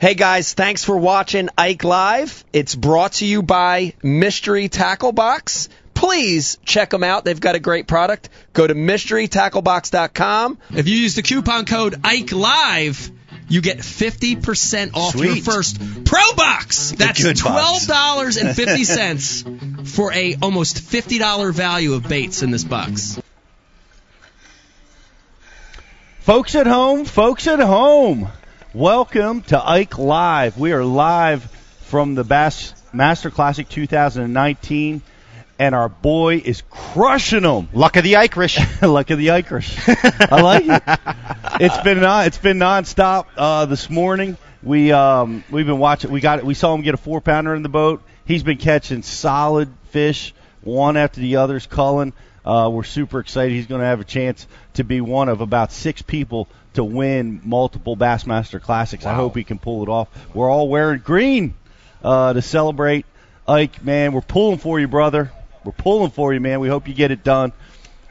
Hey guys, thanks for watching Ike Live. It's brought to you by Mystery Tackle Box. Please check them out. They've got a great product. Go to mysterytacklebox.com. If you use the coupon code Ike Live, you get 50% off your first Pro Box. That's $12.50 for a almost $50 value of baits in this box. Folks at home, folks at home, welcome to Ike Live. We are live from the Bass Master Classic 2019, and our boy is crushing them. Luck of the Irish. Luck of the Irish. I like it. It's been non, it's been nonstop. Uh, this morning we um, we've been watching. We got we saw him get a four pounder in the boat. He's been catching solid fish, one after the others, culling. Uh, we're super excited. He's going to have a chance to be one of about six people to win multiple Bassmaster Classics. I hope he can pull it off. We're all wearing green uh, to celebrate. Ike, man, we're pulling for you, brother. We're pulling for you, man. We hope you get it done.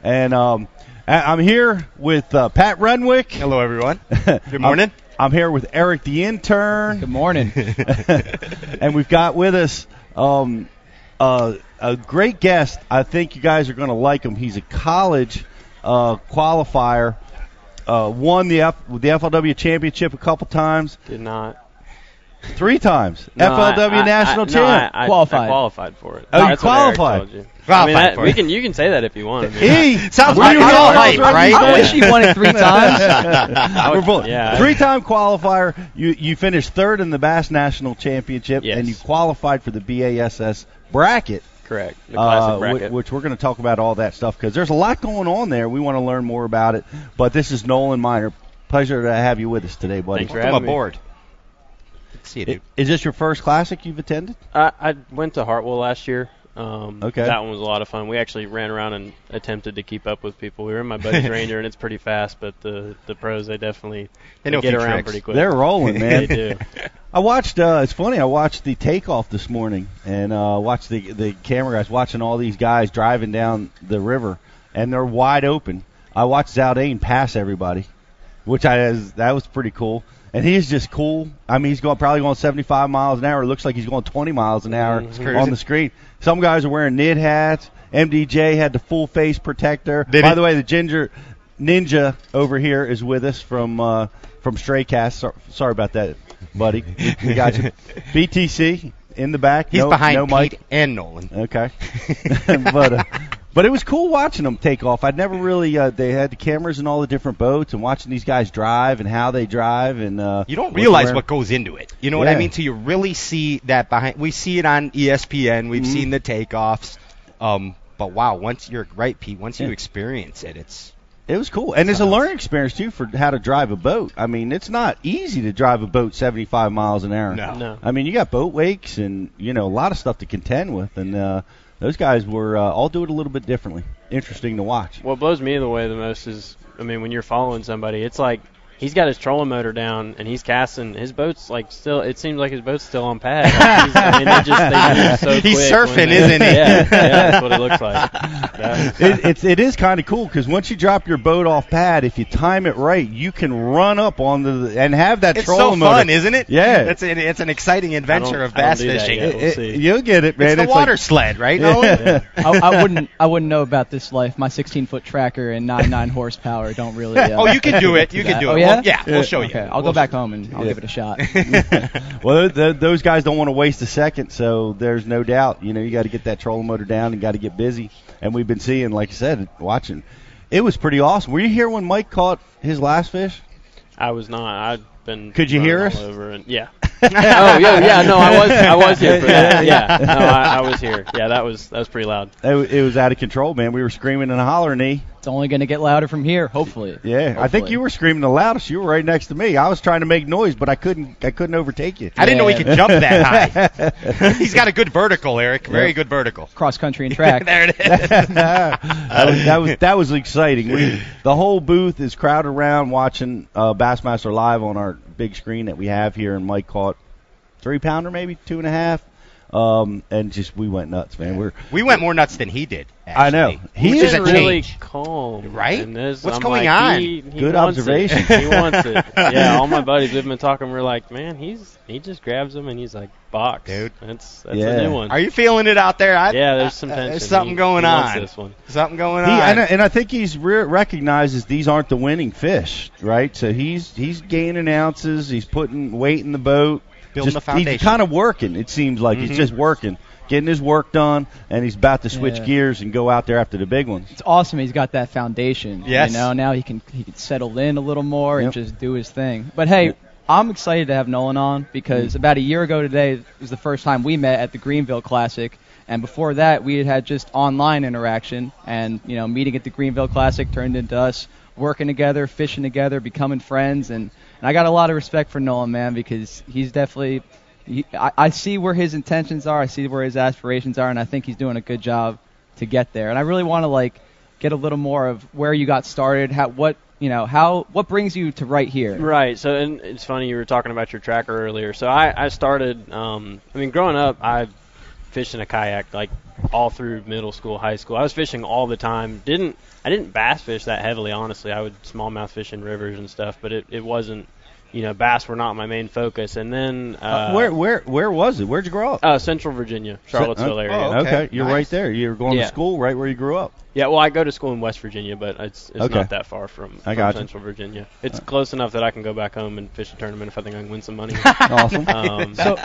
And um, I- I'm here with uh, Pat Renwick. Hello, everyone. Good morning. I'm, I'm here with Eric the intern. Good morning. and we've got with us um, uh, a great guest. I think you guys are going to like him. He's a college uh, qualifier. Uh, won the F- the FLW championship a couple times, Did not. three times. No, FLW I- I- national I, no, champ. I, I, Qualified. I qualified for it. Oh, you That's qualified. you. Qualified I mean, that, we can you can say that if you want. I mean, he Sounds like you you're all when I was hype, ready? right? I wish he won it three times. We're would- both yeah, three-time qualifier. You you finished third in the Bass National Championship, Yes. and you qualified for the BASS bracket. Correct. The classic uh, bracket. whi- which we're going to talk about all that stuff because there's a lot going on there. We want to learn more about it. But this is Nolan Miner. Pleasure to have you with us today, buddy. Thanks for Welcome having aboard. Good to see you, dude. Is this your first classic you've attended? I, I went to Hartwell last year. Um, Okay. That one was a lot of fun. We actually ran around and attempted to keep up with people. We were in my buddy's Ranger, and it's pretty fast, but the the pros they definitely They know a get around tricks. pretty quick. They're rolling, man. they do. I watched. Uh, it's funny. I watched the takeoff this morning and uh, watched the the camera guys watching all these guys driving down the river, and they're wide open. I watched Zaldain pass everybody, which I that was pretty cool. And he's just cool. I mean, he's going probably going 75 miles an hour. It looks like he's going 20 miles an hour Mhm. on the screen. Some guys are wearing knit hats. MDJ had the full face protector. Did By he? the way, the ginger ninja over here is with us from uh, from Straycast. So, sorry about that, buddy. We got you. BTC in the back. He's no, behind no Pete mic. and Nolan. Okay, but uh, but it was cool watching them take off. I'd never really. Uh, they had the cameras in all the different boats and watching these guys drive and how they drive and. Uh, You don't realize where- what goes into it. You know what I mean? So you really see that behind. We see it on ESPN. We've Mhm. seen the takeoffs. Um, but wow, once you're right, Pete. Once you experience it, it's It was cool, and it's a learning experience too for how to drive a boat. I mean, it's not easy to drive a boat 75 miles an hour. No. No. I mean, you got boat wakes and you know a lot of stuff to contend with, and uh, those guys were uh, all do it a little bit differently. Interesting to watch. What blows me away the most is, I mean, when you're following somebody, it's like he's got his trolling motor down and he's casting. His boat's like still. It seems like his boat's still on pad. Like, he's, I mean, they just they so He's quick surfing, they- isn't he? Yeah, yeah, that's what it looks like. That it, it's it is kind of cool because once you drop your boat off pad, if you time it right, you can run up on the and have that it's trolling so motor. fun, isn't it? Yeah. it's an, it's an exciting adventure of bass fishing. yet. We'll it- see. you'll get it, man. It's the like- water sled, right? Nolan? Yeah. I, I wouldn't. I wouldn't know about this life. My 16 foot tracker and 99 horsepower don't really. Uh, Oh, you can do it. You can do it. Oh, yeah? We'll, yeah, we'll show you. Okay, I'll We'll go back home and I'll Yeah. give it a shot. well, th- th- those guys don't want to waste a second, so there's no doubt. You know, you got to get that trolling motor down and got to get busy. And we've been seeing, like I said, watching. It was pretty awesome. Were you here when Mike caught his last fish? I was not. I'd been. Could you hear us? Over and, yeah. Oh yeah, yeah. No, I was. I was here for that. Yeah. No, I, I was here. Yeah, that was that was pretty loud. It, it was out of control, man. We were screaming and hollering. It's only going to get louder from here, hopefully. Yeah, I think you were screaming the loudest. You were right next to me. I was trying to make noise, but I couldn't. I couldn't overtake you. I didn't know he could jump that high. He's got a good vertical, Eric. Very Yep. good vertical. Cross country and track. there it is. that, was, that was that was exciting. We, the whole booth is crowded around watching uh, Bassmaster live on our big screen that we have here, and Mike caught. Three pounder, maybe two and a half, um, and just we went nuts, man. We're We went more nuts than he did, I know. He Which He's is a really change. calm, Right? in this. What's I'm going like, on? He, he Good wants observation. It. He wants it. Yeah, all my buddies we've been talking. We're like, man, he's he just grabs them and he's like, box, Dude. That's that's Yeah. a new one. Are you feeling it out there? I, yeah, there's some uh. There's something He- going he on. This one. Something going He, on. and, I- and I think he's re- recognizes these aren't the winning fish, right? So he's he's gaining ounces. He's putting weight in the boat. Building just, the foundation. He's kind of working. It seems like Mhm. he's just working, getting his work done, and he's about to switch Yeah. gears and go out there after the big ones. It's awesome. He's got that foundation. Yes. You know, now he can he can settle in a little more and just do his thing. But hey, Yep. I'm excited to have Nolan on because about a year ago today was the first time we met at the Greenville Classic. And before that, we had had just online interaction, and you know, meeting at the Greenville Classic turned into us working together, fishing together, becoming friends, and, and I got a lot of respect for Nolan, man, because he's definitely, he, I, I see where his intentions are, I see where his aspirations are, and I think he's doing a good job to get there. And I really want to like get a little more of where you got started, how what you know, how what brings you to right here. Right. So, and it's funny you were talking about your tracker earlier. So I, I started. Um, I mean, growing up, I fished in a kayak like all through middle school, high school. I was fishing all the time. Didn't I didn't bass fish that heavily, honestly. I would smallmouth fish in rivers and stuff, but it, it wasn't. You know, bass were not my main focus. And then uh, Uh, where where where was it? Where'd you grow up? Uh, Central Virginia, Charlottesville Uh, area. oh, okay. okay. you're Nice. right there. You're going Yeah. to school right where you grew up. Yeah, well, I go to school in West Virginia, but it's it's Okay. not that far from, I from gotcha. Central Virginia. It's close enough that I can go back home and fish a tournament if I think I can win some money. Awesome. um, So,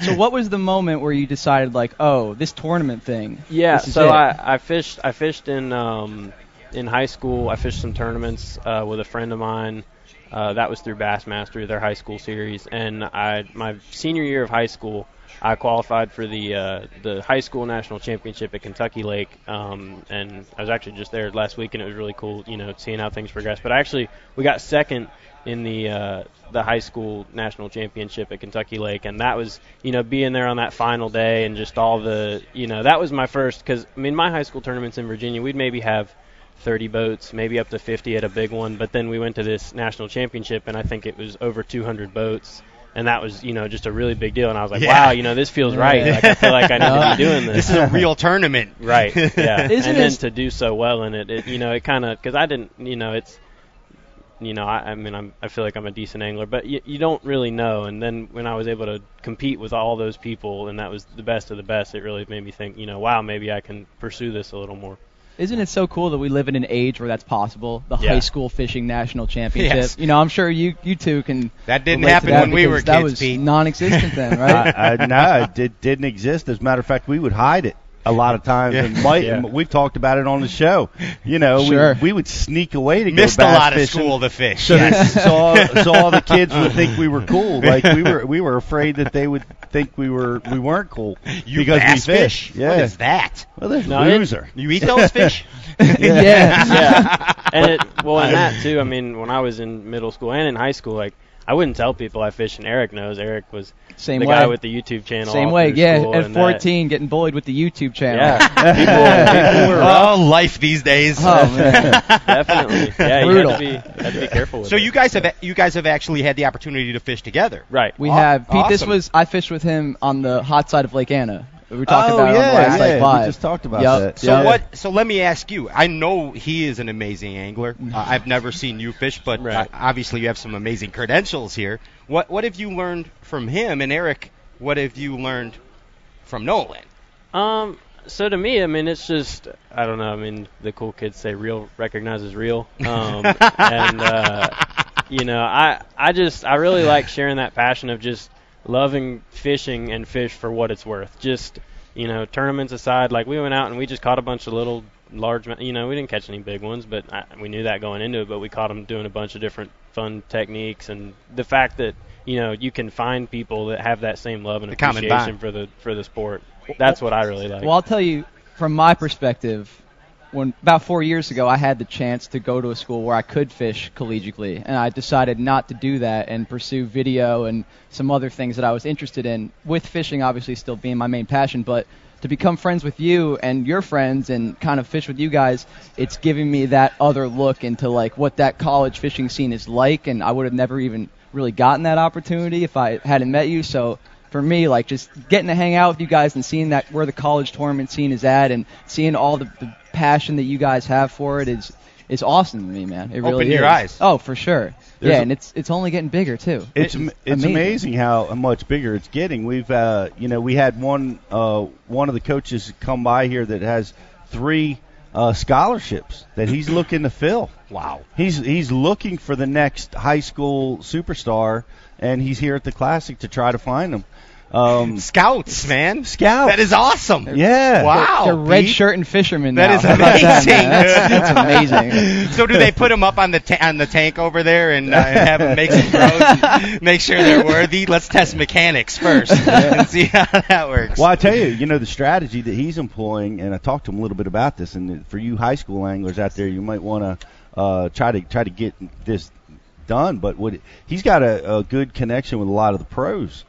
so what was the moment where you decided like, oh, this tournament thing? Yeah, this is so it. I, I fished I fished in um, in high school. I fished some tournaments uh, with a friend of mine. Uh, that was through Bassmaster, their high school series. And I my senior year of high school, I qualified for the uh, the high school national championship at Kentucky Lake. Um, and I was actually just there last week, and it was really cool, you know, seeing how things progress. But actually, we got second in the uh, the high school national championship at Kentucky Lake, and that was you know being there on that final day and just all the you know that was my first because I mean my high school tournaments in Virginia we'd maybe have 30 boats, maybe up to 50 at a big one, but then we went to this national championship and I think it was over 200 boats. And that was, you know, just a really big deal. And I was like, Yeah. wow, you know, this feels right. Like I feel like I need to be doing this. this is a real tournament. Right. Yeah. Isn't and then to do so well in it, it you know, it kind of because I didn't, you know, it's, you know, I, I mean, I'm, I feel like I'm a decent angler, but you, you don't really know. And then when I was able to compete with all those people, and that was the best of the best, it really made me think, you know, wow, maybe I can pursue this a little more. Isn't it so cool that we live in an age where that's possible? The Yeah. high school fishing national championship. Yes. You know, I'm sure you you two can. That didn't relate to happen that when we because were that kids, was Pete. non-existent then, right? I, I, no, it did, didn't exist. As a matter of fact, we would hide it a lot of times. Yeah. And Mike, Yeah. and we've talked about it on the show. You know, Sure. we, we would sneak away to Missed go a bass lot of fishing. school to fish. So, Yes. that, so, all, so all the kids would think we were cool. Like we were, we were afraid that they would think we were, we weren't cool You because bass we fish. fish? Yeah. What is that? Well, there's No, it- loser. You eat those fish? yeah. yeah. And it well, and that too. I mean, when I was in middle school and in high school, like I wouldn't tell people I fish, and Eric knows. Eric was Same the way. guy with the YouTube channel. Same way. Yeah. At and that- 14, getting bullied with the YouTube channel. Yeah. people, people were rough. oh, life these days. Oh man. Definitely. Yeah. You Brutal. have to be, have to be careful with So it. you guys have you guys have actually had the opportunity to fish together. right. We Aw- have Pete. This was I fished with him on the hot side of Lake Anna. We were talking oh about it on yeah, the last yeah. Lake Live. We just talked about Yep. that. So yeah. what? So let me ask you. I know he is an amazing angler. Uh, I've never seen you fish, but Right. uh, obviously you have some amazing credentials here. What What have you learned from him? And Eric, what have you learned from Nolan? Um. So to me, I mean, it's just I don't know. I mean, the cool kids say real recognizes real. Um. and uh, you know, I I just I really like sharing that passion of just loving fishing and fish for what it's worth. Just you know, tournaments aside, like we went out and we just caught a bunch of little large. ma- You know, we didn't catch any big ones, but I, we knew that going into it. But we caught them doing a bunch of different fun techniques, and the fact that you know you can find people that have that same love and The appreciation for the for the sport. That's what I really like. Well, I'll tell you from my perspective. When about four years ago, I had the chance to go to a school where I could fish collegiately, and I decided not to do that and pursue video and some other things that I was interested in. With fishing, obviously, still being my main passion, but to become friends with you and your friends and kind of fish with you guys, it's giving me that other look into like what that college fishing scene is like, and I would have never even really gotten that opportunity if I hadn't met you. So for me, like just getting to hang out with you guys and seeing that where the college tournament scene is at, and seeing all the, the passion that you guys have for it is is awesome to me, man. It really Opened is. your eyes. Oh, for sure. There's yeah, a- and it's it's only getting bigger too. It's am- it's amazing how much bigger it's getting. We've uh, you know we had one uh, one of the coaches come by here that has three uh, scholarships that he's looking to fill. Wow. He's he's looking for the next high school superstar, and he's here at the classic to try to find them. Um, Scouts, man. Scouts. That is awesome. yeah. Wow. They're red Pete. shirt and fishermen That now. is How about that, amazing. That's, that's amazing. so do they put them up on the ta- on the tank over there and, uh, and have them make some throws make sure they're worthy? Let's test mechanics first and see how that works. Well, I tell you, you know the strategy that he's employing, and I talked to him a little bit about this. And for you high school anglers out there, you might want to uh, try to try to get this done. But what he's got a, a good connection with a lot of the pros,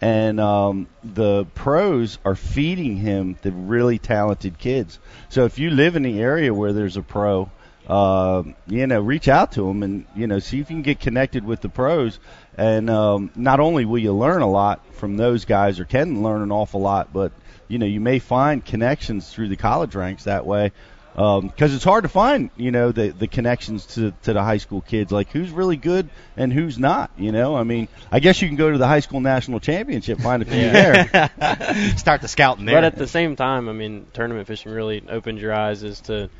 and um, the pros are feeding him the really talented kids. So if you live in the area where there's a pro, uh, you know, reach out to them and you know see if you can get connected with the pros. And um, not only will you learn a lot from those guys, or can learn an awful lot, but you know you may find connections through the college ranks that way. Um, because it's hard to find, you know, the the connections to to the high school kids, like who's really good and who's not. You know, I mean, I guess you can go to the high school national championship, find a few there. Start the scouting there. But at the same time, I mean, tournament fishing really opens your eyes as to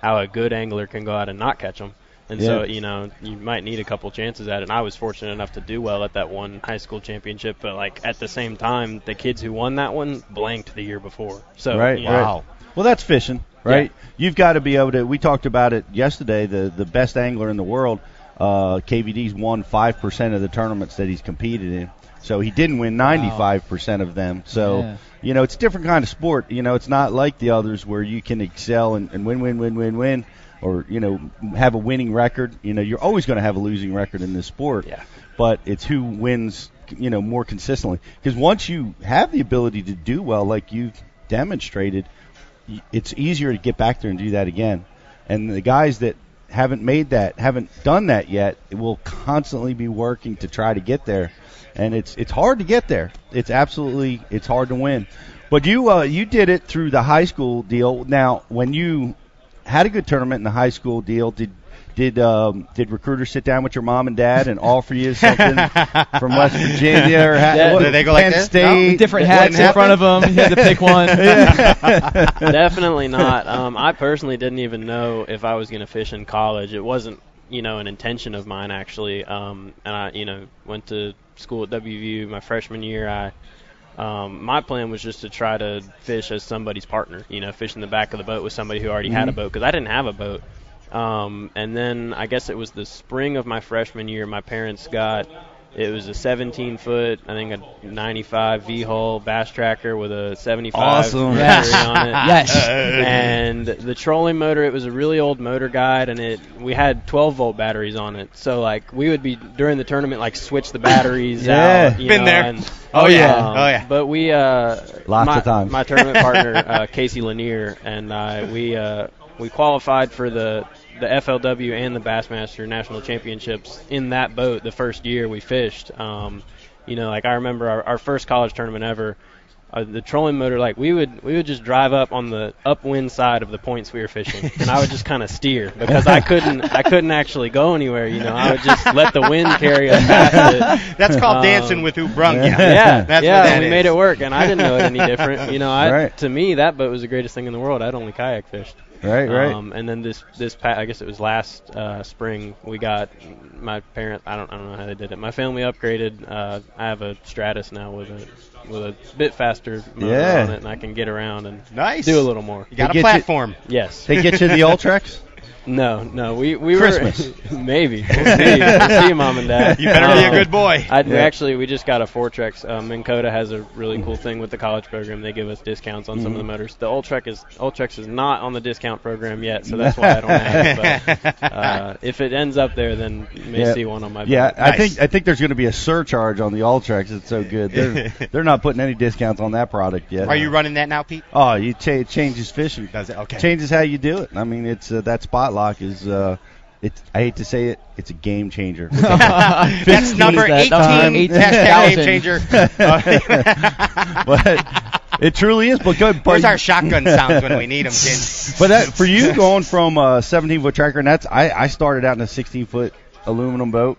how a good angler can go out and not catch them. And so, you know, you might need a couple chances at it. And I was fortunate enough to do well at that one high school championship, but like at the same time, the kids who won that one blanked the year before. So, Right, you know, right. Well, that's fishing, right? You've got to be able to. We talked about it yesterday. The the best angler in the world, uh, KVD's won five percent of the tournaments that he's competed in. So he didn't win ninety five percent of them. So Yeah. you know, it's a different kind of sport. You know, it's not like the others where you can excel and, and win, win, win, win, win, or you know, have a winning record. You know, you're always going to have a losing record in this sport. Yeah. But it's who wins, you know, more consistently. Because once you have the ability to do well, like you've demonstrated, it's easier to get back there and do that again. And the guys that haven't made that, haven't done that yet, will constantly be working to try to get there. And it's it's hard to get there. It's absolutely it's hard to win. But you uh, you did it through the high school deal. Now, when you had a good tournament in the high school deal, did did um, did recruiters sit down with your mom and dad and offer you something from West Virginia or ha- Yeah. what- Did they go like Penn this? State? Different hats wouldn't in front of them. You had to pick one. Definitely not. Um, I personally didn't even know if I was going to fish in college. It wasn't, you know, an intention of mine actually. Um, and I, you know, went to school at WVU my freshman year. I, um, my plan was just to try to fish as somebody's partner. You know, fish in the back of the boat with somebody who already had a boat because I didn't have a boat. Um, and then I guess it was the spring of my freshman year. My parents got it was a 17 foot, I think a 95 V hull bass tracker with a 75 Awesome. battery Yes. on it. Yes. And the trolling motor, it was a really old MotorGuide, and it we had 12 volt batteries on it. So like we would be during the tournament like switch the batteries Yeah. out. You Been know, there. And, Oh, yeah. um, Oh, yeah. But we uh Lots my, of times. my tournament partner uh, Casey Lanier and I we uh we qualified for the the FLW and the Bassmaster National Championships in that boat the first year we fished. Um, you know, like I remember our, our first college tournament ever. Uh, the trolling motor, like we would, we would just drive up on the upwind side of the points we were fishing, and I would just kind of steer because I couldn't, I couldn't actually go anywhere. You know, I would just let the wind carry us past it. That's called Um, dancing with who brung you. Yeah, That's yeah, what that we is. made it work, and I didn't know it any different. You know, I, Right. to me that boat was the greatest thing in the world. I'd only kayak fished. Right, right. Um, and then this this pa- I guess it was last uh, spring we got my parents. I don't I don't know how they did it. My family upgraded. Uh, I have a Stratos now with a with a bit faster motor Yeah. on it, and I can get around and Nice. do a little more. You got They a get you- platform. Yes. they get you the Ultrex. No, no. We we Christmas. were maybe. We'll see. We'll see, mom and dad. You better be a Um, good boy. I, Yeah. actually we just got a Fortrex. Um, Minn Kota has a really cool thing with the college program. They give us discounts on some of the motors. The Ultrex is Ultrex is not on the discount program yet, so that's why I don't have it. But uh, if it ends up there, then you may Yeah. see one on my. Yeah, boat. I Nice. think I think there's going to be a surcharge on the Ultrex. It's so good. They're they're not putting any discounts on that product yet. Are you running that now, Pete? Oh, you cha- it changes fishing. Does it? Okay. Changes how you do it. I mean, it's uh, that spot lock is. Uh, it's I hate to say it, it's a game changer. That's number that? 18. Time. Hashtag game changer. but It truly is. But good. Where's our shotgun sounds when we need them, kids? But that, for you going from a 17 foot tracker, and that's I, I started out in a 16 foot aluminum boat.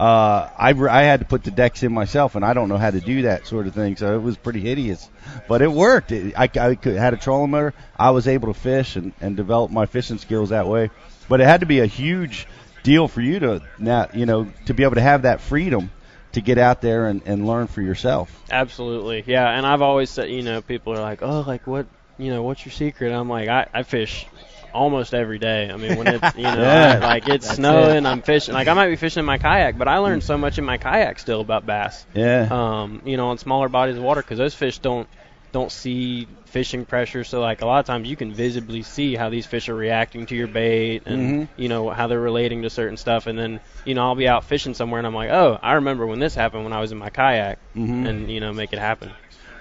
Uh, I, I had to put the decks in myself, and I don't know how to do that sort of thing, so it was pretty hideous. But it worked. It, I, I could, had a trolling motor. I was able to fish and, and develop my fishing skills that way. But it had to be a huge deal for you to now, you know, to be able to have that freedom to get out there and, and learn for yourself. Absolutely, yeah. And I've always said, you know, people are like, oh, like what, you know, what's your secret? I'm like, I, I fish almost every day. I mean, when it's you know, Yeah. Like it's snowing, I'm fishing. Like I might be fishing in my kayak, but I learned so much in my kayak still about bass. Yeah. Um, you know, on smaller bodies of water because those fish don't don't see fishing pressure. So like a lot of times you can visibly see how these fish are reacting to your bait and Mhm. you know how they're relating to certain stuff. And then you know I'll be out fishing somewhere and I'm like, oh, I remember when this happened when I was in my kayak, mm-hmm. and you know make it happen.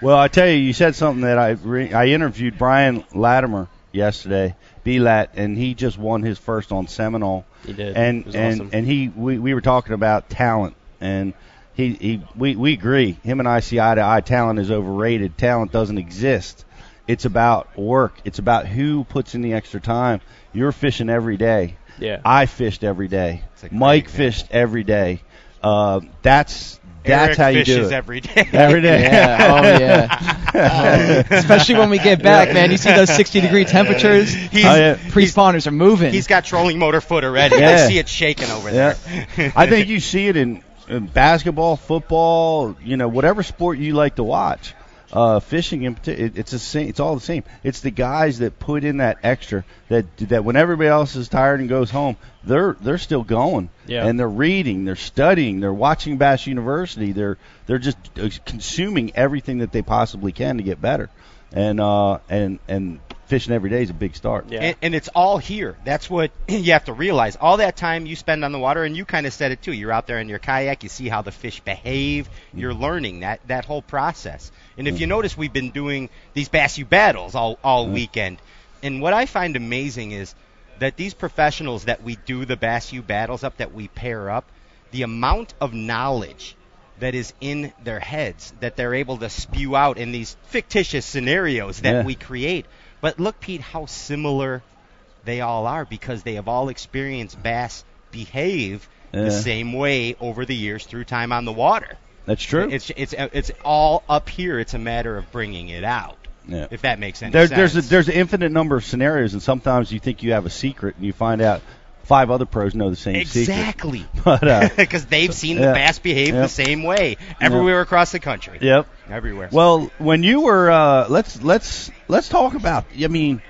Well, I tell you, you said something that I re- I interviewed Brian Latimer yesterday, B-Lat, and he just won his first on Seminole. He did. And It was and awesome. and he we, we were talking about talent and he he we we agree. Him and I see eye to eye. Talent is overrated. Talent doesn't exist. It's about work. It's about who puts in the extra time. You're fishing every day. Yeah. I fished every day. It's a great Mike example. fished every day. Uh, that's that's Eric how you fishes do it. every day. Every day. Yeah, oh yeah. Um, especially when we get back, man. You see those 60 degree temperatures. He's, Oh, yeah. Pre-spawners are moving. he's got trolling motor foot already. I see it shaking over Yeah. there. I think you see it in, in basketball, football, you know, whatever sport you like to watch. Uh, fishing, in parti- it, it's the same. It's all the same. It's the guys that put in that extra. That that when everybody else is tired and goes home, they're they're still going. Yeah. And they're reading, they're studying, they're watching Bass University. They're they're just uh, consuming everything that they possibly can to get better. And uh and and fishing every day is a big start. Yeah. And, and it's all here. That's what you have to realize. All that time you spend on the water, and you kind of said it too. You're out there in your kayak. You see how the fish behave. You're learning that that whole process. And if you mm-hmm. notice, we've been doing these Bassu battles all all mm-hmm. weekend. And what I find amazing is that these professionals that we do the Bassu battles up, that we pair up, the amount of knowledge that is in their heads that they're able to spew out in these fictitious scenarios that Yeah. we create. But look, Pete, how similar they all are because they have all experienced bass behave Yeah. the same way over the years through time on the water. That's true. It's it's it's all up here. It's a matter of bringing it out. Yeah. If that makes any There, sense. there's a, there's an infinite number of scenarios, and sometimes you think you have a secret, and you find out five other pros know the same secret. exactly But uh, because they've seen Yeah. the bass behave the same way everywhere across the country. yep. Everywhere. Well, when you were, uh, let's let's let's talk about. I mean,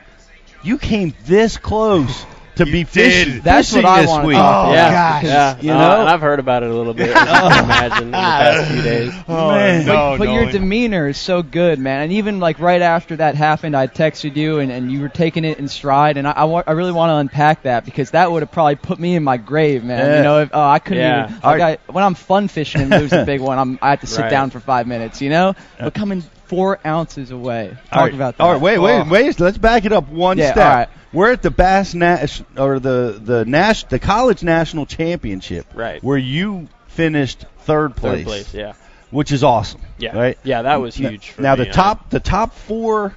you came this close to be fishing. That's fishing what I this wanna week. Oh, yeah, gosh. yeah. You Uh, know? and I've heard about it a little bit. As you can imagine in the past few days. oh, man. no, but no, your no. demeanor is so good, man. And even like right after that happened, I texted you and, and you were taking it in stride. And I, I, wa- I really want to unpack that because that would have probably put me in my grave, man. Yeah. You know, if, oh, I couldn't Yeah. even. Like right. I, when I'm fun fishing and lose a big one, I'm, I have to sit Right. down for five minutes, you know? But coming four ounces away. Talk All right. about that. All right, wait, wait, Oh. wait. Let's back it up one Yeah, step. all right. We're at the Bass Nash or the the Nash the College National Championship, Right. Where you finished third place, Third place, yeah. which is awesome. Yeah. Right. Yeah, that was huge. For now me. the top the top four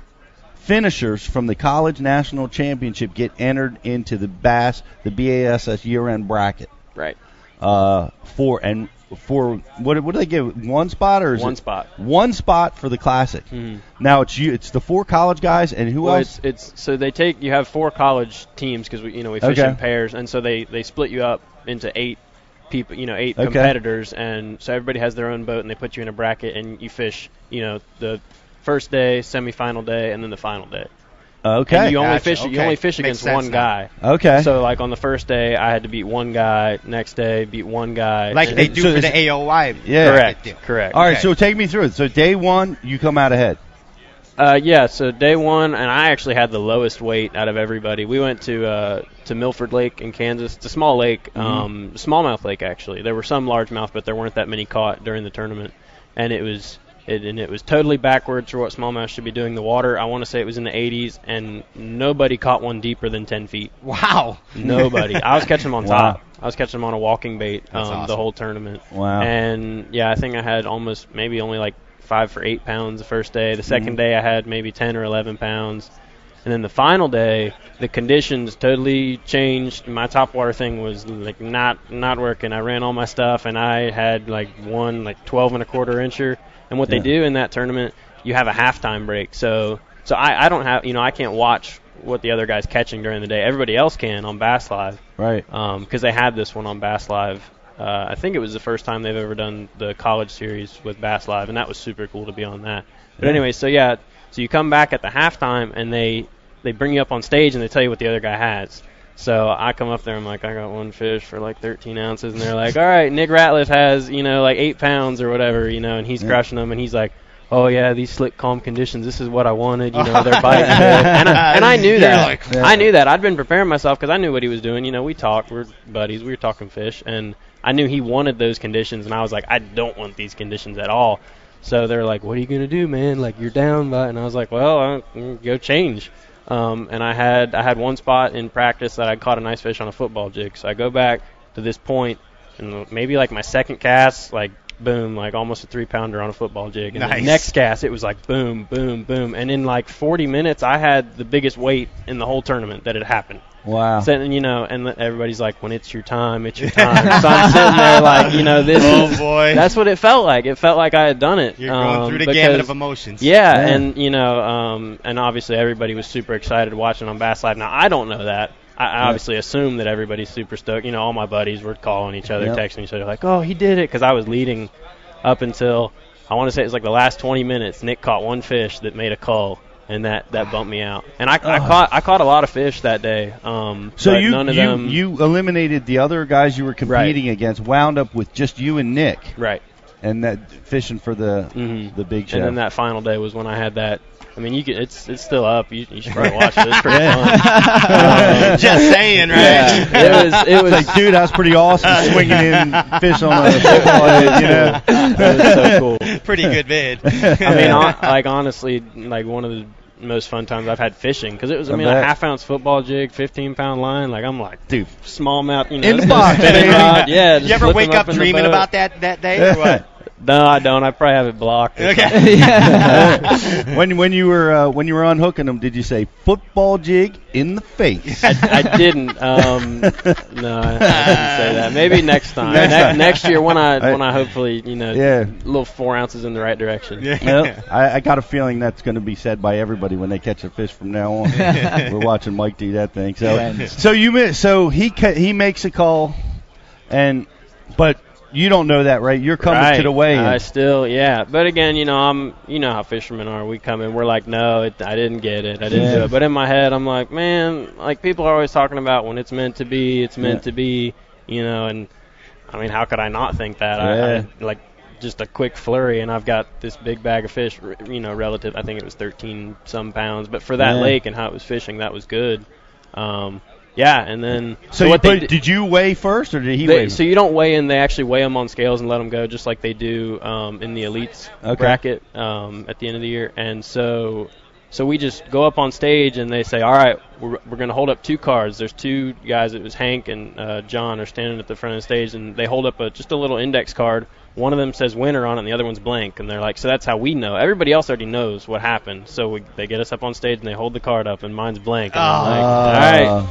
finishers from the college national championship get entered into the Bass the BASS year end bracket. Right. Uh, for and for what what do they give one spot or is One it spot. one spot for the classic? Mhm. Now it's you it's the four college guys and who Well, else? it's, it's so they take you have four college teams because we you know we fish Okay. in pairs and so they they split you up into eight people you know eight Okay. competitors and so everybody has their own boat and they put you in a bracket and you fish you know the first day semifinal day and then the final day Okay. and you only Gotcha. fish you only fish Makes against one now. guy okay. so like on the first day I had to beat one guy next day beat one guy like they do so for the AOY. Yeah. correct deal. correct All right, okay. so take me through it. So day one, you come out ahead. Uh, yeah, so day one, and I actually had the lowest weight out of everybody. We went to uh, to Milford Lake in Kansas. It's a small lake, Mm-hmm. um, smallmouth lake actually. There were some largemouth, but there weren't that many caught during the tournament, and it was it, and it was totally backwards for what smallmouth should be doing. The water, I want to say it was in the 80s, and nobody caught one deeper than 10 feet. Wow. Nobody. I was catching them on Wow. top. I was catching them on a walking bait um, That's the whole tournament. Wow. And yeah, I think I had almost maybe only like five for eight pounds the first day. The 2nd day I had maybe ten or eleven pounds, and then the final day the conditions totally changed. My top water thing was like not not working. I ran all my stuff and I had like one like twelve and a quarter incher. And what Yeah. they do in that tournament, you have a halftime break. So so I, I don't have you know I can't watch what the other guy's catching during the day. Everybody else can on Bass Live Right. because they had this one on Bass Live. Uh, I think it was the first time they've ever done the college series with Bass Live, and that was super cool to be on that. But Yeah. anyway, so yeah, so you come back at the halftime, and they they bring you up on stage and they tell you what the other guy has. So I come up there, I'm like, I got one fish for like 13 ounces, and they're like, all right, Nick Ratliff has you know like eight pounds or whatever, you know, and he's Yeah. crushing them, and he's like. Oh yeah, these slick, calm conditions. This is what I wanted. You know, they're biting, and I, and I knew that. like, Yeah. I knew that. I'd been preparing myself because I knew what he was doing. You know, we talked. We're buddies. We were talking fish, and I knew he wanted those conditions, and I was like, I don't want these conditions at all. So they're like, "What are you gonna do, man? Like you're down by," and I was like, "Well, I'm mm, gonna go change." Um, and I had I had one spot in practice that I caught a nice fish on a football jig. So I go back to this point, and maybe like my second cast, like boom, like almost a three pounder on a football jig. And Nice. the next cast, it was like boom, boom, boom. And in like 40 minutes, I had the biggest weight in the whole tournament that had happened. Wow. So, you know, and everybody's like, when it's your time, it's your time. so I'm sitting there like, you know, this Oh is. boy. That's what it felt like. It felt like I had done it. You're going um, through the because- gamut of emotions. Yeah, Yeah. and you know, um, and obviously everybody was super excited watching on Bass Live. Now I don't know that. I, I obviously assume that everybody's super stoked. You know, all my buddies were calling each other, Yep. texting each other, like, "Oh, he did it," because I was leading up until I want to say it was like the last 20 minutes. Nick caught one fish that made a cull, and that that bumped me out. And I, I caught I caught a lot of fish that day. Um, So but you none of you them, you eliminated the other guys you were competing against, wound up with just you and Nick, right? and that fishing for the hmm the big show. And then that final day was when I had that. I mean, you can, it's it's still up. You, you should probably watch it. It's pretty Yeah. fun. Um, Just saying, right? Yeah, it was. It was like, dude, that was pretty awesome swinging in fish on a football head, you know. It was so cool. Pretty good vid. I mean, on, like honestly, like one of the most fun times I've had fishing because it was. I I mean, bet. a half ounce football jig, 15 pound line. Like I'm like Dude, smallmouth. You know, In the box, spinning baby. rod. Yeah. Just you ever wake wake 'em up dreaming about that that day or what? No, I don't. I probably have it blocked. or something. Okay. when when you were uh, when you were unhooking them, did you say football jig in the face? I, I didn't. Um, no, I, I didn't say that. Maybe next time. Next Ne- time. next year when I I- when I hopefully you know Yeah. little four ounces in the right direction. Yeah. Well, I, I got a feeling that's going to be said by everybody when they catch a fish from now on. We're watching Mike do that thing. So, Friends. so you mi- so he ca- he makes a call, and but you don't know that, right? You're coming right. to the weigh-in. I still, yeah. But again, you know, I'm, you know how fishermen are. We come in, we're like, no, it, I didn't get it, I didn't Yeah. do it. But in my head, I'm like, man, like people are always talking about when it's meant to be, it's meant Yeah. to be, you know. And I mean, how could I not think that? Yeah. I, I like just a quick flurry, and I've got this big bag of fish, you know, relative. I think it was 13 some pounds, but for that lake and how it was fishing, that was good. Um, yeah, and then so you what they put, did you weigh first, or did he they, weigh? so you don't weigh in; they actually weigh them on scales and let them go, just like they do um, in the elites Okay. bracket um, at the end of the year. And so, so we just go up on stage and they say, "All right, we're, we're going to hold up two cards." There's two guys. It was Hank and uh, John are standing at the front of the stage, and they hold up a, just a little index card. One of them says winner on it, and the other one's blank. And they're like, "So that's how we know." Everybody else already knows what happened. So we, they get us up on stage and they hold the card up, and mine's blank. And I'm like, "All right,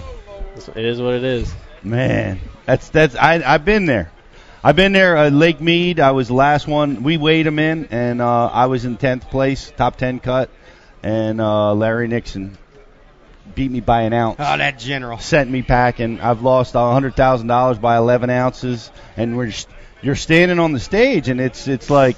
it is what it is." Man, that's that's I I've been there. I've been there. Uh, Lake Mead. I was the last one. We weighed them in, and uh, I was in tenth place, top ten cut, and uh, Larry Nixon beat me by an ounce. Oh, that general. Sent me packing. I've lost a hundred thousand dollars by eleven ounces, and we're just, you're standing on the stage, and it's it's like,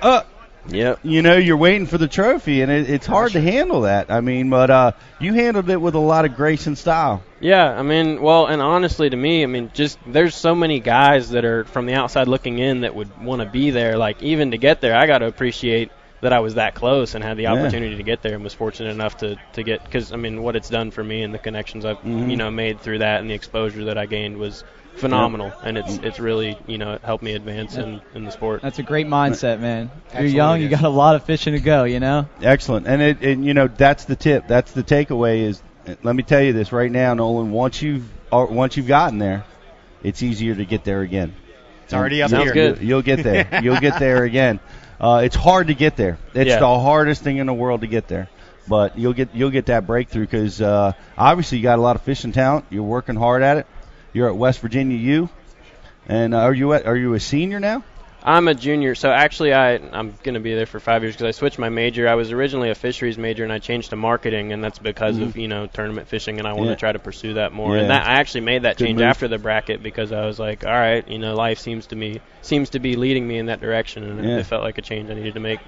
uh, Yep. you know, you're waiting for the trophy, and it, it's hard to handle that. I mean, but uh, you handled it with a lot of grace and style. Yeah, I mean, well, and honestly, to me, I mean, just there's so many guys that are from the outside looking in that would want to be there. Like even to get there, I got to appreciate that I was that close and had the Yeah. opportunity to get there and was fortunate enough to to get because I mean, what it's done for me and the connections I've Mhm. you know made through that and the exposure that I gained was phenomenal, and it's it's really you know it helped me advance in in the sport. That's a great mindset, man. You're young, you got a lot of fishing to go, you know? Excellent, and it, and you know that's the tip. That's the takeaway. Is let me tell you this right now, Nolan. Once you've or once you've gotten there, it's easier to get there again. It's already up Sounds here. good. You'll get there. You'll get there again. Uh, it's hard to get there. It's Yeah. the hardest thing in the world to get there. But you'll get you'll get that breakthrough because uh, obviously you got a lot of fishing talent. You're working hard at it. You're at West Virginia U, and uh, are you at, are you a senior now? I'm a junior, so actually I I'm going to be there for five years because I switched my major. I was originally a fisheries major and I changed to marketing, and that's because of you know tournament fishing, and I want Mm-hmm. Yeah. to try to pursue that more. Yeah. And that I actually made that Good change move. after the bracket because I was like, all right, you know, life seems to me seems to be leading me in that direction, and Yeah. it, it felt like a change I needed to make.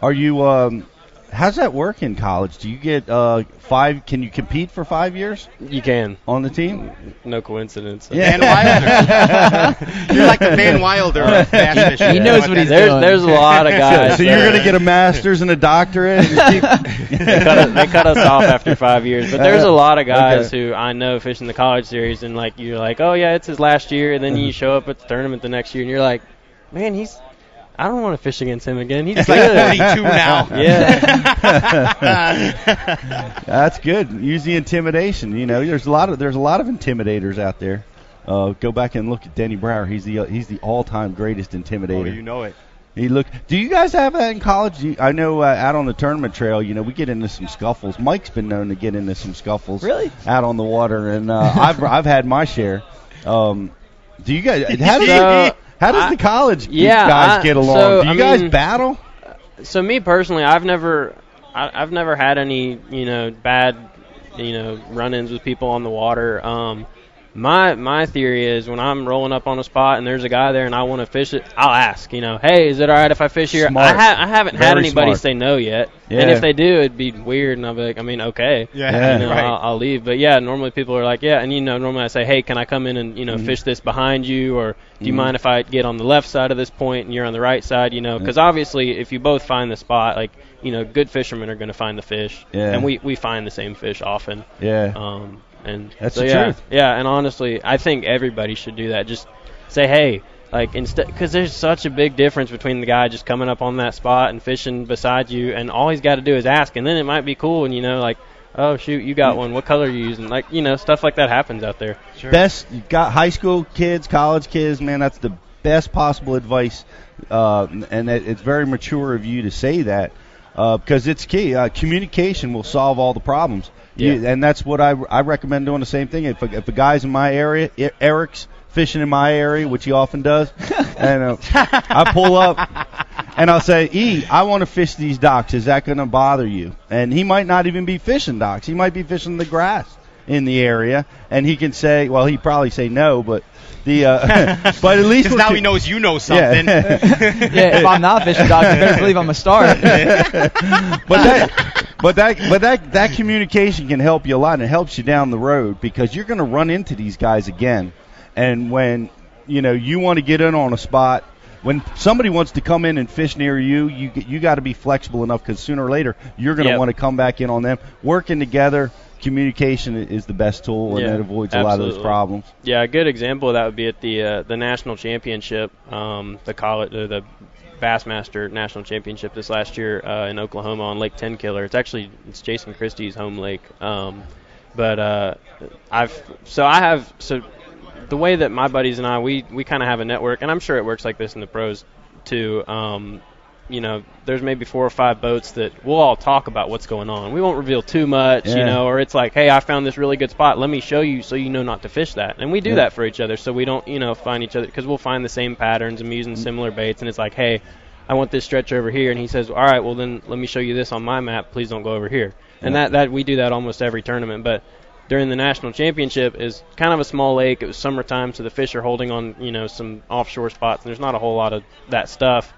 Are you? Um, how's that work in college? Do you get uh, five? Can you compete for five years You can, on the team? no coincidence. Van Wilder. You're like the Van Wilder of bass fishing. He knows know what he's There's doing. there's a lot of guys. so you're that- going to get a master's and a doctorate. and they, cut us, they cut us off after five years. But there's a lot of guys who I know fishing the college series, and like you're like, oh yeah, it's his last year, and then you show up at the tournament the next year, and you're like, man, he's. I don't want to fish against him again. He's It's like good. 42 now. Yeah. That's good. Use the intimidation. You know, there's a lot of there's a lot of intimidators out there. Uh, go back and look at Denny Brauer. He's the he's the all-time greatest Oh, intimidator. you know it. He look. Do you guys have that in college? You, I know uh, out on the tournament trail, you know, we get into some scuffles. Mike's been known to get into some scuffles. Really? Out on the water, and uh, I've I've had my share. Um, do you guys? How does So, how does I- the college yeah, guys I- get along? so, do you I guys mean- battle? so me personally, I've never, I, I've never had any, you know, bad, you know, run-ins with people on the water. Um, my my theory is when I'm rolling up on a spot and there's a guy there and I want to fish it, I'll ask, you know, hey, is it all right if I fish here? Smart. I, ha- I haven't had anybody smart. say no yet, Yeah. and if they do, it'd be weird, and I'll be like, I mean, okay, Yeah, Yeah. you know, right. I'll, I'll leave. But yeah, normally people are like, yeah, and you know, normally I say, hey, can I come in and you know Mm-hmm. fish this behind you, or do you mind if I get on the left side of this point and you're on the right side? You know, because obviously if you both find the spot, like you know, good fishermen are going to find the fish, Yeah. and we we find the same fish often. Yeah. Um, and That's so the yeah, truth. yeah, and honestly, I think everybody should do that. Just say, hey, like instead, because there's such a big difference between the guy just coming up on that spot and fishing beside you, and all he's got to do is ask, and then it might be cool, and you know, like, oh shoot, you got one. What color are you using? Like, you know, stuff like that happens out there. Sure. best you got high school kids, college kids, man. That's the best possible advice, uh, and it, it's very mature of you to say that because it's key. Uh, communication will solve all the problems. You- Yeah. and that's what I, I recommend doing the same thing. If a, if a guy's in my area, E- Eric's fishing in my area, which he often does, and uh, I pull up and I'll say, E, I want to fish these docks. Is that going to bother you? And he might not even be fishing docks. He might be fishing the grass in the area, and he can say, well, he'd probably say no, but the uh, but at least now he knows you know something. Yeah. yeah, if I'm not fishing dogs, you better believe I'm a star. but that but that but that that communication can help you a lot and it helps you down the road because you're going to run into these guys again. And when you know you want to get in on a spot when somebody wants to come in and fish near you you you got to be flexible enough cuz sooner or later you're going to Yep. want to come back in on them. Working together communication is the best tool and Yeah, that avoids a lot of those problems. Yeah, a good example of that would be at the uh, the national championship, um, the college, uh, the Bassmaster National Championship this last year uh, in Oklahoma on Lake Tenkiller. It's actually it's Jason Christie's home lake, um, but uh, I've so I have so the way that my buddies and I we we kind of have a network, and I'm sure it works like this in the pros too. Um, you know, there's maybe four or five boats that we'll all talk about what's going on. We won't reveal too much, Yeah. you know, or it's like, hey, I found this really good spot. Let me show you so you know not to fish that. And we do Yeah. that for each other, so we don't, you know, find each other because we'll find the same patterns and using mm-hmm. similar baits. And it's like, hey, I want this stretch over here, and he says, all right, well then let me show you this on my map. Please don't go over here. And that that we do that almost every tournament, but during the national championship is kind of a small lake. It was summertime, so the fish are holding on, you know, some offshore spots, and there's not a whole lot of that stuff.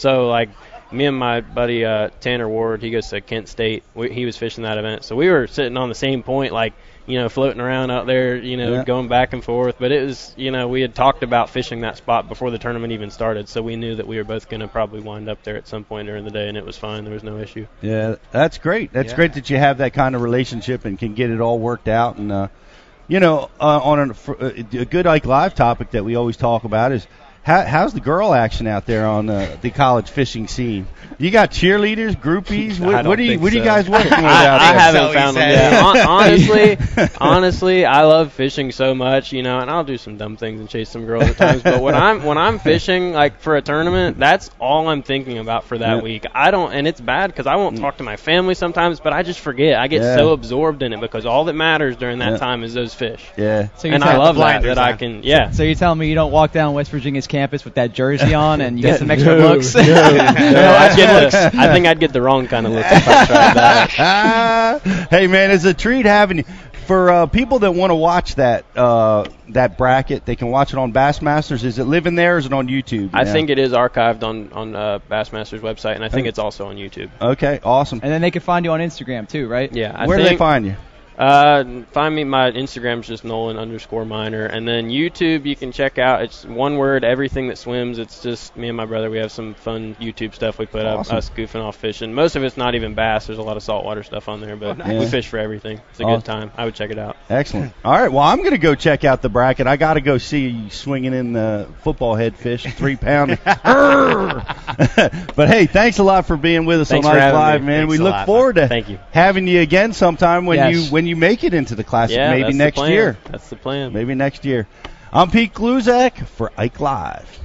So like me and my buddy uh, Tanner Ward, he goes to Kent State. We, he was fishing that event, so we were sitting on the same point, like you know, floating around out there, you know, Yeah. going back and forth. But it was, you know, we had talked about fishing that spot before the tournament even started, so we knew that we were both going to probably wind up there at some point during the day, and it was fine. There was no issue. Yeah, that's great. That's Yeah. great that you have that kind of relationship and can get it all worked out. And uh, you know, uh, on an, uh, a good Ike Live topic that we always talk about is How, how's the girl action out there on uh, the college fishing scene? You got cheerleaders, groupies. What, don't what do you think What are you guys working with I, out I there? haven't So found them yet. Hon- honestly, honestly, I love fishing so much, you know, and I'll do some dumb things and chase some girls at times. But when I'm when I'm fishing like for a tournament, that's all I'm thinking about for that Yeah. week. I don't, and it's bad because I won't talk to my family sometimes, but I just forget. I get Yeah. so absorbed in it because all that matters during that Yeah. time is those fish. Yeah. So you're And I love that that I can, yeah. So you're telling me you don't walk down West Virginia's campus with that jersey on and you get some extra no, looks? No, I'd get the, I think I'd get the wrong kind of look if I tried that. hey man, it's a treat having you. For uh, people that want to watch that uh, that bracket, they can watch it on Bassmasters. Is it living there? Or is it on YouTube? I now? think it is archived on on uh, Bassmaster's website, and I think it's also on YouTube. Okay, awesome. And then they can find you on Instagram too, right? Yeah, I Where do they find you? Uh, find me. My Instagram's just Nolan underscore minor, and then YouTube you can check out. It's one word, everything that swims. It's just me and my brother. We have some fun YouTube stuff we put Awesome. up. Us goofing off fishing. Most of it's not even bass. There's a lot of saltwater stuff on there, but nice. we fish for everything. It's a Awesome. good time. I would check it out. Excellent. All right. Well, I'm going to go check out the bracket. I got to go see you swinging in the football head fish, three pound. but hey, thanks a lot for being with us Thanks on for Ike Live, man. Thanks we look lot, forward to Thank you. having you again sometime when Yes. you when you make it into the classic. Yeah, maybe next year. That's the plan. Maybe next year. I'm Pete Gluszek for Ike Live.